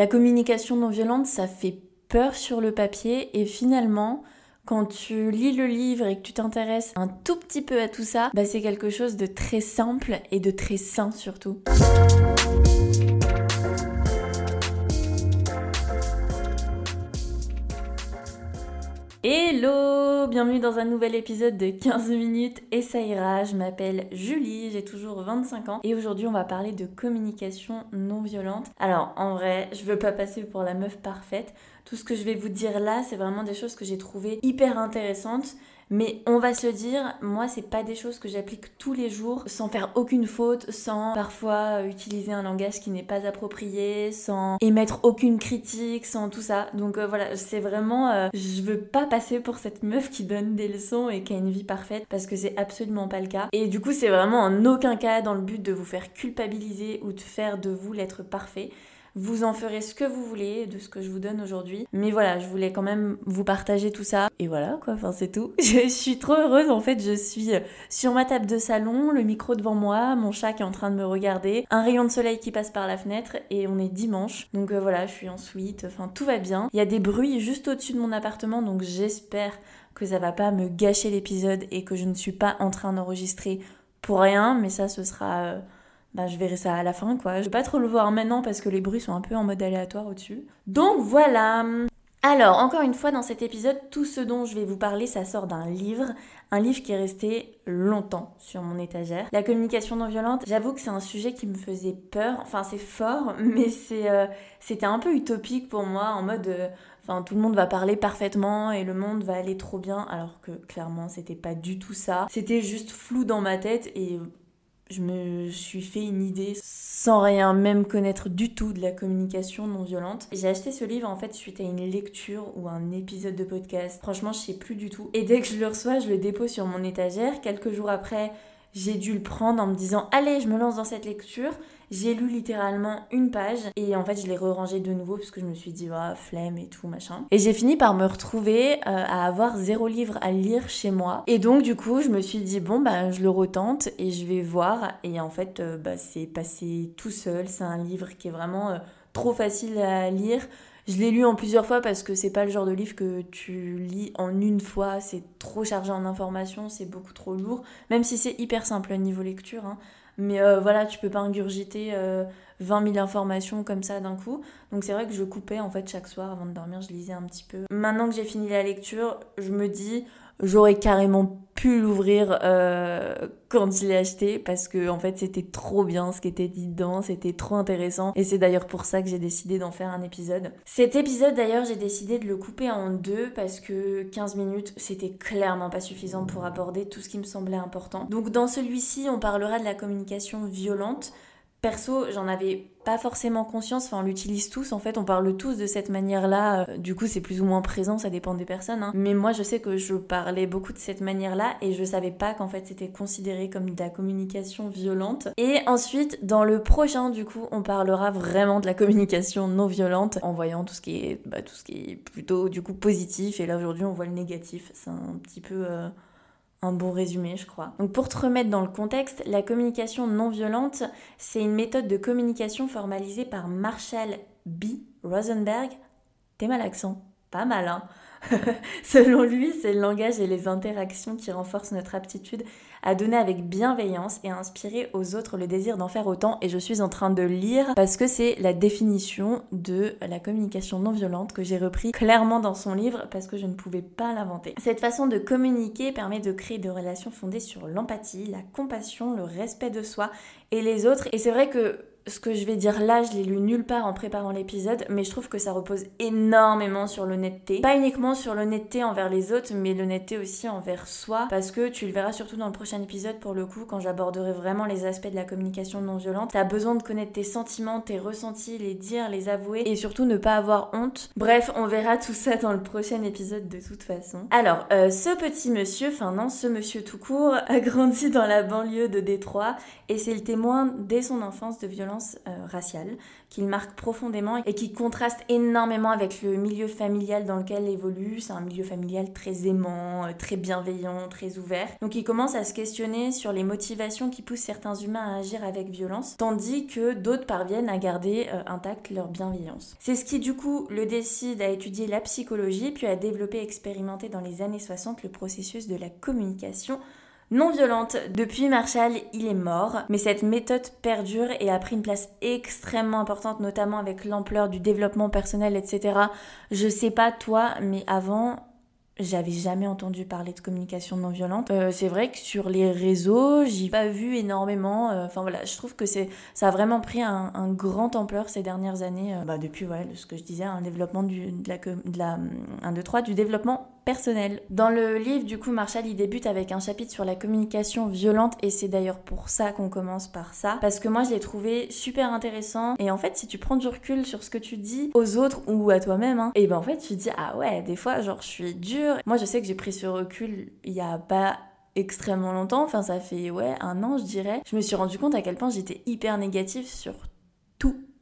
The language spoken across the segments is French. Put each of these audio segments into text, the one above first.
La communication non violente, ça fait peur sur le papier et finalement, quand tu lis le livre et que tu t'intéresses un tout petit peu à tout ça, bah c'est quelque chose de très simple et de très sain surtout. Hello Bienvenue dans un nouvel épisode de 15 minutes et ça ira. Je m'appelle Julie, j'ai toujours 25 ans et aujourd'hui on va parler de communication non violente. Alors en vrai, je veux pas passer pour la meuf parfaite. Tout ce que je vais vous dire là, c'est vraiment des choses que j'ai trouvées hyper intéressantes mais on va se le dire, moi, c'est pas des choses que j'applique tous les jours sans faire aucune faute, sans parfois utiliser un langage qui n'est pas approprié, sans émettre aucune critique, sans tout ça. Donc euh, voilà, c'est vraiment. Euh, je veux pas passer pour cette meuf qui donne des leçons et qui a une vie parfaite parce que c'est absolument pas le cas. Et du coup, c'est vraiment en aucun cas dans le but de vous faire culpabiliser ou de faire de vous l'être parfait. Vous en ferez ce que vous voulez de ce que je vous donne aujourd'hui. Mais voilà, je voulais quand même vous partager tout ça. Et voilà, quoi, enfin c'est tout. Je suis trop heureuse, en fait, je suis sur ma table de salon, le micro devant moi, mon chat qui est en train de me regarder, un rayon de soleil qui passe par la fenêtre et on est dimanche. Donc euh, voilà, je suis en suite, enfin tout va bien. Il y a des bruits juste au-dessus de mon appartement, donc j'espère que ça va pas me gâcher l'épisode et que je ne suis pas en train d'enregistrer pour rien, mais ça ce sera... Euh, bah, je verrai ça à la fin, quoi. Je vais pas trop le voir maintenant parce que les bruits sont un peu en mode aléatoire au-dessus. Donc voilà. Alors, encore une fois, dans cet épisode, tout ce dont je vais vous parler, ça sort d'un livre, un livre qui est resté longtemps sur mon étagère. La communication non violente, j'avoue que c'est un sujet qui me faisait peur, enfin c'est fort, mais euh, c'était un peu utopique pour moi, en mode, euh, enfin tout le monde va parler parfaitement et le monde va aller trop bien, alors que clairement c'était pas du tout ça. C'était juste flou dans ma tête et je me suis fait une idée sans rien même connaître du tout de la communication non violente. J'ai acheté ce livre en fait suite à une lecture ou un épisode de podcast. Franchement, je sais plus du tout. Et dès que je le reçois, je le dépose sur mon étagère. Quelques jours après, j'ai dû le prendre en me disant allez, je me lance dans cette lecture. J'ai lu littéralement une page et en fait je l'ai re-rangé de nouveau parce que je me suis dit oh, flemme et tout machin. Et j'ai fini par me retrouver euh, à avoir zéro livre à lire chez moi. Et donc du coup je me suis dit bon bah je le retente et je vais voir. Et en fait euh, bah, c'est passé tout seul. C'est un livre qui est vraiment euh, trop facile à lire. Je l'ai lu en plusieurs fois parce que c'est pas le genre de livre que tu lis en une fois, c'est trop chargé en informations, c'est beaucoup trop lourd, même si c'est hyper simple niveau lecture. Hein. Mais euh, voilà, tu peux pas ingurgiter 20 euh, 000 informations comme ça d'un coup. Donc c'est vrai que je coupais en fait chaque soir avant de dormir, je lisais un petit peu. Maintenant que j'ai fini la lecture, je me dis j'aurais carrément pu l'ouvrir euh, quand je l'ai acheté parce que en fait c'était trop bien ce qui était dit dedans, c'était trop intéressant et c'est d'ailleurs pour ça que j'ai décidé d'en faire un épisode. Cet épisode d'ailleurs j'ai décidé de le couper en deux parce que 15 minutes c'était clairement pas suffisant pour aborder tout ce qui me semblait important. Donc dans celui-ci on parlera de la communication violente Perso, j'en avais pas forcément conscience, enfin on l'utilise tous en fait, on parle tous de cette manière-là, euh, du coup c'est plus ou moins présent, ça dépend des personnes, hein. mais moi je sais que je parlais beaucoup de cette manière-là et je savais pas qu'en fait c'était considéré comme de la communication violente. Et ensuite, dans le prochain du coup, on parlera vraiment de la communication non violente en voyant tout ce qui est, bah, tout ce qui est plutôt du coup positif et là aujourd'hui on voit le négatif, c'est un petit peu... Euh, un bon résumé, je crois. Donc pour te remettre dans le contexte, la communication non violente, c'est une méthode de communication formalisée par Marshall B. Rosenberg. T'es mal accent Pas mal, hein Selon lui, c'est le langage et les interactions qui renforcent notre aptitude à donner avec bienveillance et à inspirer aux autres le désir d'en faire autant. Et je suis en train de lire parce que c'est la définition de la communication non violente que j'ai repris clairement dans son livre parce que je ne pouvais pas l'inventer. Cette façon de communiquer permet de créer des relations fondées sur l'empathie, la compassion, le respect de soi et les autres. Et c'est vrai que ce que je vais dire là, je l'ai lu nulle part en préparant l'épisode, mais je trouve que ça repose énormément sur l'honnêteté. Pas uniquement sur l'honnêteté envers les autres, mais l'honnêteté aussi envers soi, parce que tu le verras surtout dans le prochain épisode pour le coup, quand j'aborderai vraiment les aspects de la communication non violente. T'as besoin de connaître tes sentiments, tes ressentis, les dire, les avouer, et surtout ne pas avoir honte. Bref, on verra tout ça dans le prochain épisode de toute façon. Alors, euh, ce petit monsieur, enfin non, ce monsieur tout court, a grandi dans la banlieue de Détroit, et c'est le témoin dès son enfance de violence violences raciales qu'il marque profondément et qui contraste énormément avec le milieu familial dans lequel il évolue. C'est un milieu familial très aimant, très bienveillant, très ouvert. Donc il commence à se questionner sur les motivations qui poussent certains humains à agir avec violence, tandis que d'autres parviennent à garder intact leur bienveillance. C'est ce qui du coup le décide à étudier la psychologie, puis à développer et expérimenter dans les années 60 le processus de la communication non violente. Depuis Marshall, il est mort, mais cette méthode perdure et a pris une place extrêmement importante, notamment avec l'ampleur du développement personnel, etc. Je sais pas toi, mais avant, j'avais jamais entendu parler de communication non violente. Euh, c'est vrai que sur les réseaux, j'ai pas vu énormément. Euh, enfin voilà, je trouve que c'est ça a vraiment pris un, grand ampleur ces dernières années. Euh, bah, depuis ouais, ce que je disais, un développement du, de la, de la 1, 2, 3, du développement Dans le livre, du coup, Marshall, il débute avec un chapitre sur la communication violente et c'est d'ailleurs pour ça qu'on commence par ça. Parce que moi, je l'ai trouvé super intéressant. Et en fait, si tu prends du recul sur ce que tu dis aux autres ou à toi-même, hein, et ben en fait, tu te dis, ah ouais, des fois, genre, je suis dure. Moi, je sais que j'ai pris ce recul il y a pas extrêmement longtemps, enfin ça fait ouais un an je dirais, je me suis rendu compte à quel point j'étais hyper négative sur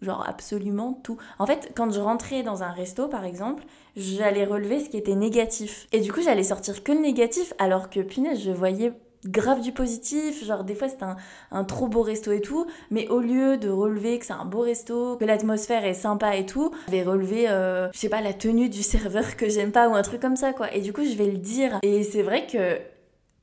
genre absolument tout. En fait, quand je rentrais dans un resto par exemple, j'allais relever ce qui était négatif. Et du coup, j'allais sortir que le négatif alors que punaise, je voyais grave du positif, genre des fois c'est un, trop beau resto et tout, mais au lieu de relever que c'est un beau resto, que l'atmosphère est sympa et tout, je vais relever, euh, je sais pas, la tenue du serveur que j'aime pas ou un truc comme ça quoi. Et du coup je vais le dire. Et c'est vrai que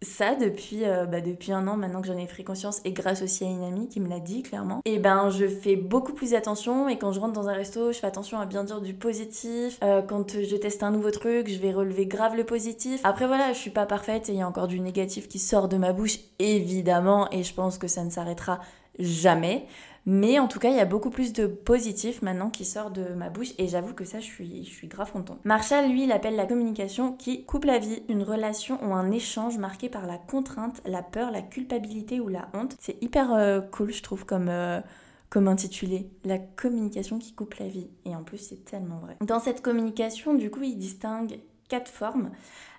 ça depuis, euh, bah, depuis un an maintenant que j'en ai pris conscience et grâce aussi à une amie qui me l'a dit clairement. Et ben je fais beaucoup plus attention et quand je rentre dans un resto je fais attention à bien dire du positif. Euh, quand je teste un nouveau truc je vais relever grave le positif. Après voilà je suis pas parfaite et il y a encore du négatif qui sort de ma bouche évidemment et je pense que ça ne s'arrêtera jamais mais en tout cas, il y a beaucoup plus de positif maintenant qui sort de ma bouche et j'avoue que ça, je suis, je suis grave contente. Marshall, lui, il appelle la communication qui coupe la vie, une relation ou un échange marqué par la contrainte, la peur, la culpabilité ou la honte. C'est hyper euh, cool, je trouve, comme... Euh, comme intitulé La communication qui coupe la vie. Et en plus, c'est tellement vrai. Dans cette communication, du coup, il distingue quatre formes.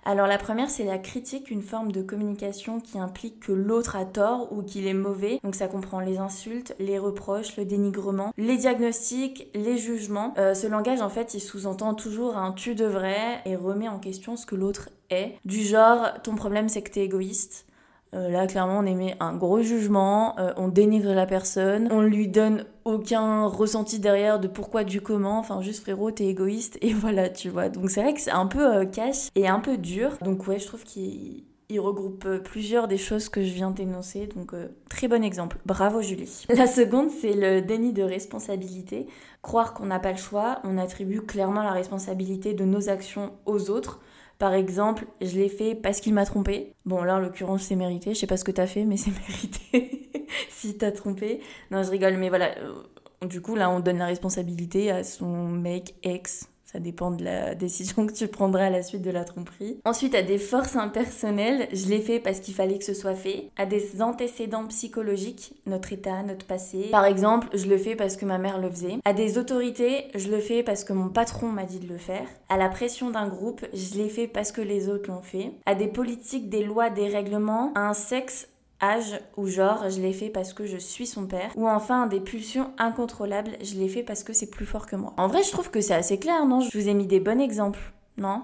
Alors la première, c'est la critique, une forme de communication qui implique que l'autre a tort ou qu'il est mauvais. Donc ça comprend les insultes, les reproches, le dénigrement, les diagnostics, les jugements. Euh, ce langage, en fait, il sous-entend toujours un tu devrais et remet en question ce que l'autre est. Du genre, ton problème c'est que t'es égoïste. Euh, là, clairement, on émet un gros jugement, euh, on dénigre la personne, on lui donne aucun ressenti derrière de pourquoi, du comment, enfin juste frérot, t'es égoïste, et voilà, tu vois. Donc c'est vrai que c'est un peu euh, cash et un peu dur. Donc ouais, je trouve qu'il regroupe plusieurs des choses que je viens d'énoncer, donc très bon exemple. Bravo Julie. La seconde, c'est le déni de responsabilité. Croire qu'on n'a pas le choix, on attribue clairement la responsabilité de nos actions aux autres. Par exemple, je l'ai fait parce qu'il m'a trompé. Bon, là, en l'occurrence, c'est mérité. Je sais pas ce que t'as fait, mais c'est mérité si t'as trompé. Non, je rigole, mais voilà. Euh, du coup, là, on donne la responsabilité à son mec, ex, ça dépend de la décision que tu prendras à la suite de la tromperie. Ensuite, à des forces impersonnelles, je l'ai fait parce qu'il fallait que ce soit fait. À des antécédents psychologiques, notre état, notre passé. Par exemple, je le fais parce que ma mère le faisait. À des autorités, je le fais parce que mon patron m'a dit de le faire. À la pression d'un groupe, je l'ai fait parce que les autres l'ont fait. À des politiques, des lois, des règlements. À un sexe, âge ou genre, je l'ai fait parce que je suis son père, ou enfin des pulsions incontrôlables, je l'ai fait parce que c'est plus fort que moi. En vrai, je trouve que c'est assez clair, non? Je vous ai mis des bons exemples, non?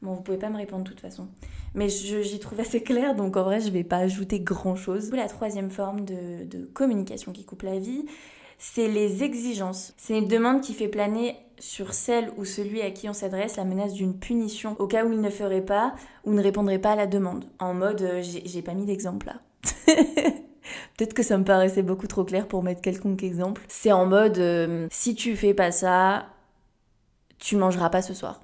Bon, vous pouvez pas me répondre de toute façon. Mais j'y trouve assez clair, donc en vrai, je vais pas ajouter grand chose. La troisième forme de, de communication qui coupe la vie, c'est les exigences. C'est une demande qui fait planer sur celle ou celui à qui on s'adresse la menace d'une punition au cas où il ne ferait pas ou ne répondrait pas à la demande. En mode, euh, j'ai pas mis d'exemple là. Peut-être que ça me paraissait beaucoup trop clair pour mettre quelconque exemple. C'est en mode, euh, si tu fais pas ça, tu mangeras pas ce soir.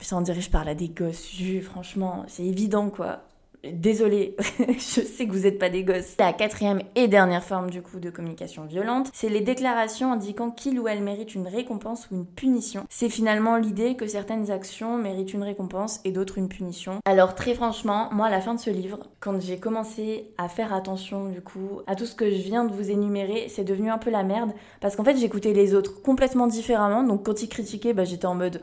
Ça en dirait, je parle à des gosses. franchement, c'est évident quoi. Désolée, je sais que vous n'êtes pas des gosses. La quatrième et dernière forme du coup de communication violente, c'est les déclarations indiquant qu'il ou elle mérite une récompense ou une punition. C'est finalement l'idée que certaines actions méritent une récompense et d'autres une punition. Alors très franchement, moi à la fin de ce livre, quand j'ai commencé à faire attention du coup à tout ce que je viens de vous énumérer, c'est devenu un peu la merde parce qu'en fait j'écoutais les autres complètement différemment. Donc quand ils critiquaient, bah, j'étais en mode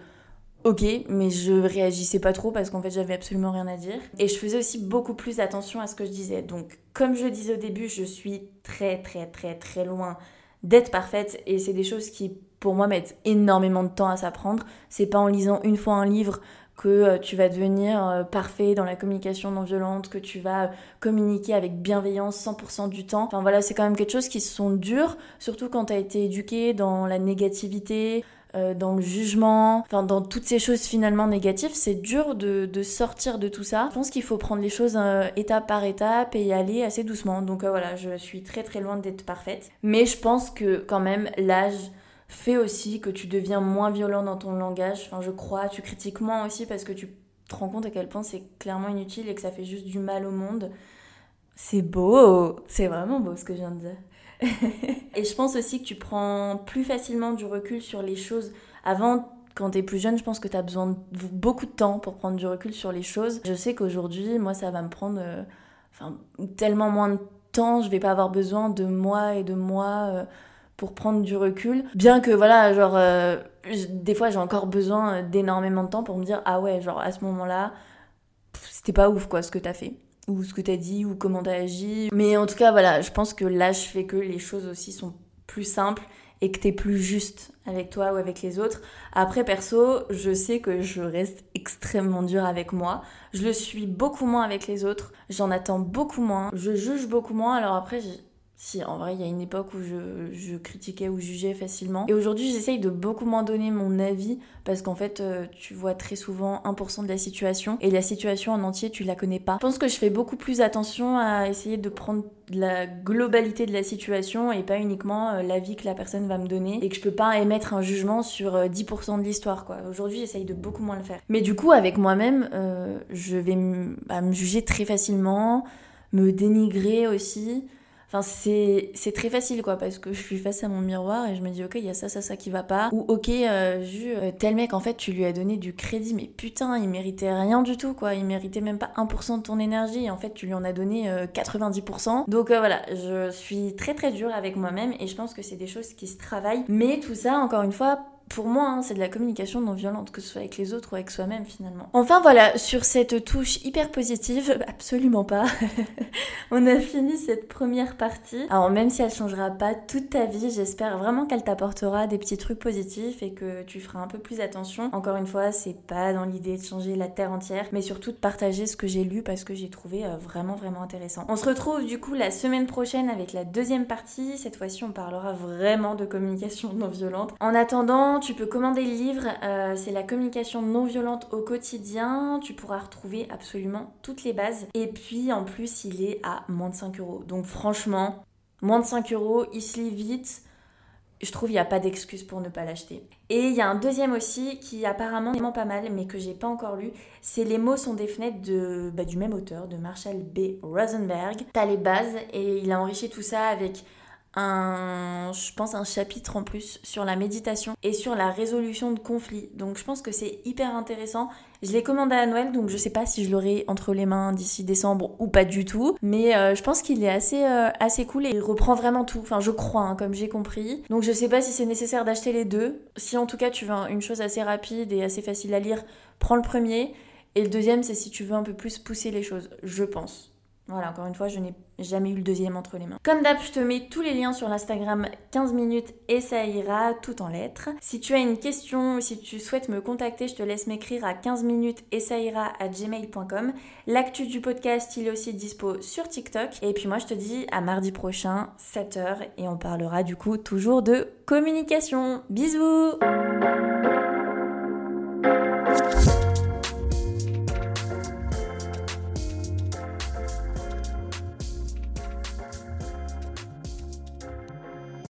ok, mais je réagissais pas trop parce qu'en fait j'avais absolument rien à dire. Et je faisais aussi beaucoup plus attention à ce que je disais. Donc comme je disais au début, je suis très très très très loin d'être parfaite et c'est des choses qui pour moi mettent énormément de temps à s'apprendre. C'est pas en lisant une fois un livre que euh, tu vas devenir euh, parfait dans la communication non violente, que tu vas communiquer avec bienveillance 100% du temps. Enfin voilà, c'est quand même quelque chose qui sont durs, surtout quand tu as été éduqué dans la négativité, euh, dans le jugement, enfin dans toutes ces choses finalement négatives, c'est dur de, sortir de tout ça. Je pense qu'il faut prendre les choses étape par étape et y aller assez doucement. Donc voilà, je suis très très loin d'être parfaite. Mais je pense que quand même l'âge fait aussi que tu deviens moins violent dans ton langage. Enfin, je crois, tu critiques moins aussi parce que tu te rends compte à quel point c'est clairement inutile et que ça fait juste du mal au monde. C'est beau, c'est vraiment beau ce que je viens de dire. et je pense aussi que tu prends plus facilement du recul sur les choses. Avant, quand t'es plus jeune, je pense que t'as besoin de beaucoup de temps pour prendre du recul sur les choses. Je sais qu'aujourd'hui, moi, ça va me prendre euh, tellement moins de temps, je vais pas avoir besoin de moi et de moi. Euh, pour prendre du recul. Bien que voilà, genre, euh, des fois j'ai encore besoin d'énormément de temps pour me dire, ah ouais, genre à ce moment-là, c'était pas ouf quoi ce que t'as fait. Ou ce que t'as dit, ou comment t'as agi. Mais en tout cas, voilà, je pense que l'âge fait que les choses aussi sont plus simples et que t'es plus juste avec toi ou avec les autres. Après, perso, je sais que je reste extrêmement dure avec moi. Je le suis beaucoup moins avec les autres. J'en attends beaucoup moins. Je juge beaucoup moins. Alors après, si, en vrai, il y a une époque où je, critiquais ou jugeais facilement. Et aujourd'hui, j'essaye de beaucoup moins donner mon avis parce qu'en fait, euh, tu vois très souvent 1% de la situation et la situation en entier, tu la connais pas. Je pense que je fais beaucoup plus attention à essayer de prendre la globalité de la situation et pas uniquement euh, l'avis que la personne va me donner et que je peux pas émettre un jugement sur 10% euh, de l'histoire, quoi. Aujourd'hui, j'essaye de beaucoup moins le faire. Mais du coup, avec moi-même, je vais bah, me juger très facilement, me dénigrer aussi. Enfin, c'est très facile, quoi, parce que je suis face à mon miroir et je me dis, ok, il y a ça, ça, ça qui va pas. Ou, ok, euh, vu euh, tel mec, en fait, tu lui as donné du crédit, mais putain, il méritait rien du tout, quoi. Il méritait même pas 1% de ton énergie. Et en fait, tu lui en as donné 90%. Euh, Donc voilà, je suis très très dure avec moi-même et je pense que c'est des choses qui se travaillent. Mais tout ça, encore une fois, pour moi, hein, c'est de la communication non violente, que ce soit avec les autres ou avec soi-même finalement. Enfin voilà, sur cette touche hyper positive, absolument pas. On a fini cette première partie. Alors même si elle changera pas toute ta vie, j'espère vraiment qu'elle t'apportera des petits trucs positifs et que tu feras un peu plus attention. Encore une fois, c'est pas dans l'idée de changer la terre entière, mais surtout de partager ce que j'ai lu parce que j'ai trouvé euh, vraiment vraiment intéressant. On se retrouve du coup la semaine prochaine avec la deuxième partie. Cette fois-ci, on parlera vraiment de communication non violente. En attendant, tu peux commander le livre, euh, c'est la communication non violente au quotidien. Tu pourras retrouver absolument toutes les bases. Et puis en plus, il est à moins de 5 euros. Donc franchement, moins de 5 euros, il se lit vite. Je trouve qu'il n'y a pas d'excuse pour ne pas l'acheter. Et il y a un deuxième aussi qui apparemment est pas mal, mais que j'ai pas encore lu. C'est Les mots sont des fenêtres de, bah, du même auteur, de Marshall B. Rosenberg. T'as les bases et il a enrichi tout ça avec un, je pense, un chapitre en plus sur la méditation et sur la résolution de conflits. Donc je pense que c'est hyper intéressant. Je l'ai commandé à Noël, donc je sais pas si je l'aurai entre les mains d'ici décembre ou pas du tout. Mais euh, je pense qu'il est assez, euh, assez cool et il reprend vraiment tout. Enfin, je crois, hein, comme j'ai compris. Donc je sais pas si c'est nécessaire d'acheter les deux. Si en tout cas tu veux une chose assez rapide et assez facile à lire, prends le premier. Et le deuxième, c'est si tu veux un peu plus pousser les choses, je pense. Voilà, encore une fois, je n'ai jamais eu le deuxième entre les mains. Comme d'hab, je te mets tous les liens sur l'Instagram 15 minutes et ça ira tout en lettres. Si tu as une question si tu souhaites me contacter, je te laisse m'écrire à 15 minutes et ça ira à gmail.com. L'actu du podcast, il est aussi dispo sur TikTok. Et puis moi, je te dis à mardi prochain, 7h, et on parlera du coup toujours de communication. Bisous